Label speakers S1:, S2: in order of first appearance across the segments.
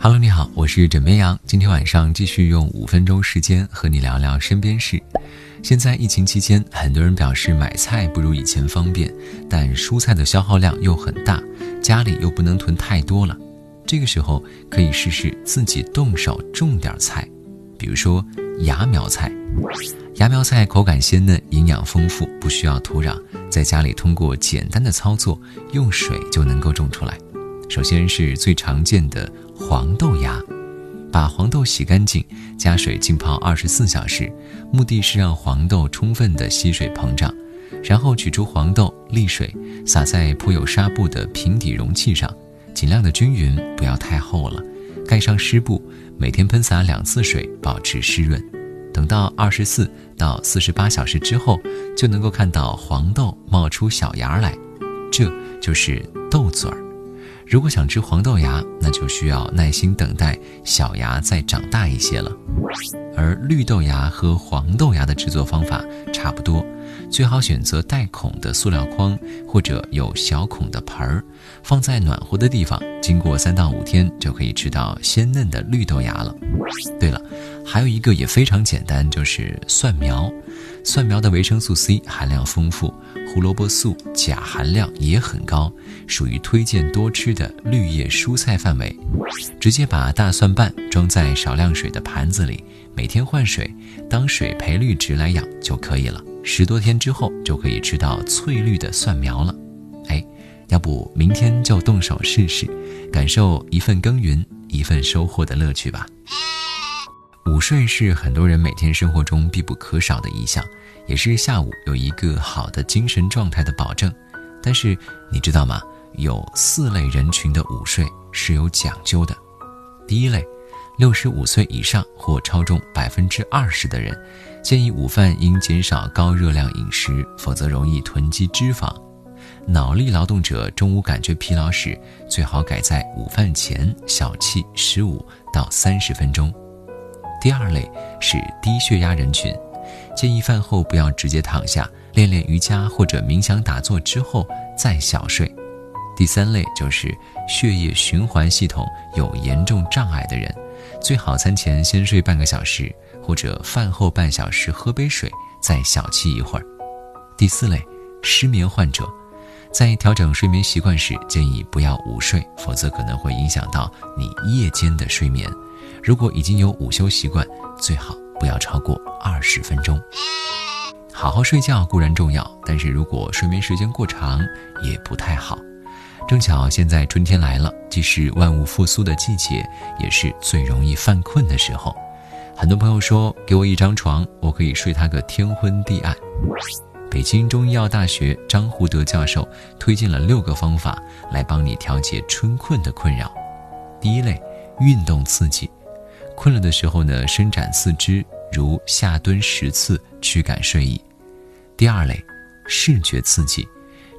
S1: Hello，你好，我是枕边羊。今天晚上继续用五分钟时间和你聊聊身边事。现在疫情期间，很多人表示买菜不如以前方便，但蔬菜的消耗量又很大，家里又不能囤太多了。这个时候可以试试自己动手种点菜，比如说芽苗菜。芽苗菜口感鲜嫩，营养丰富，不需要土壤，在家里通过简单的操作，用水就能够种出来。首先是最常见的黄豆芽，把黄豆洗干净，加水浸泡二十四小时，目的是让黄豆充分的吸水膨胀。然后取出黄豆，沥水，撒在铺有纱布的平底容器上，尽量的均匀，不要太厚了。盖上湿布，每天喷洒两次水，保持湿润。等到二十四到四十八小时之后，就能够看到黄豆冒出小芽来，这就是豆嘴儿。如果想吃黄豆芽，那就需要耐心等待小芽再长大一些了。而绿豆芽和黄豆芽的制作方法差不多，最好选择带孔的塑料筐或者有小孔的盆儿，放在暖和的地方。经过三到五天，就可以吃到鲜嫩的绿豆芽了。对了，还有一个也非常简单，就是蒜苗。蒜苗的维生素 C 含量丰富，胡萝卜素钾含量也很高，属于推荐多吃的绿叶蔬菜范围。直接把大蒜瓣装在少量水的盘子里，每天换水，当水培绿植来养就可以了。十多天之后就可以吃到翠绿的蒜苗了。哎，要不明天就动手试试，感受一份耕耘一份收获的乐趣吧。午睡是很多人每天生活中必不可少的一项，也是下午有一个好的精神状态的保证。但是你知道吗？有四类人群的午睡是有讲究的。第一类，六十五岁以上或超重百分之二十的人，建议午饭应减少高热量饮食，否则容易囤积脂肪。脑力劳动者中午感觉疲劳时，最好改在午饭前小憩十五到三十分钟。第二类是低血压人群，建议饭后不要直接躺下，练练瑜伽或者冥想打坐之后再小睡。第三类就是血液循环系统有严重障碍的人，最好餐前先睡半个小时，或者饭后半小时喝杯水再小憩一会儿。第四类失眠患者，在调整睡眠习惯时，建议不要午睡，否则可能会影响到你夜间的睡眠。如果已经有午休习惯，最好不要超过二十分钟。好好睡觉固然重要，但是如果睡眠时间过长也不太好。正巧现在春天来了，既是万物复苏的季节，也是最容易犯困的时候。很多朋友说，给我一张床，我可以睡它个天昏地暗。北京中医药大学张胡德教授推荐了六个方法来帮你调节春困的困扰。第一类，运动刺激。困了的时候呢，伸展四肢，如下蹲十次，驱赶睡意。第二类，视觉刺激，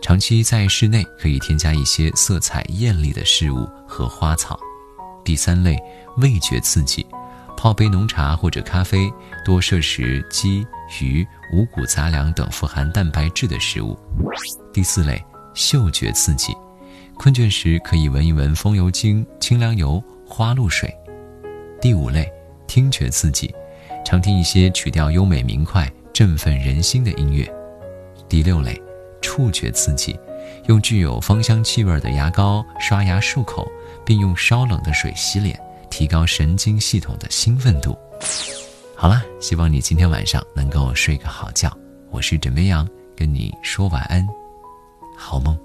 S1: 长期在室内可以添加一些色彩艳丽的事物和花草。第三类，味觉刺激，泡杯浓茶或者咖啡，多摄食鸡、鱼、五谷杂粮等富含蛋白质的食物。第四类，嗅觉刺激，困倦时可以闻一闻风油精、清凉油、花露水。第五类，听觉刺激，常听一些曲调优美明快、振奋人心的音乐。第六类，触觉刺激，用具有芳香气味的牙膏刷牙漱口，并用稍冷的水洗脸，提高神经系统的兴奋度。好了，希望你今天晚上能够睡个好觉。我是枕边羊，跟你说晚安，好梦。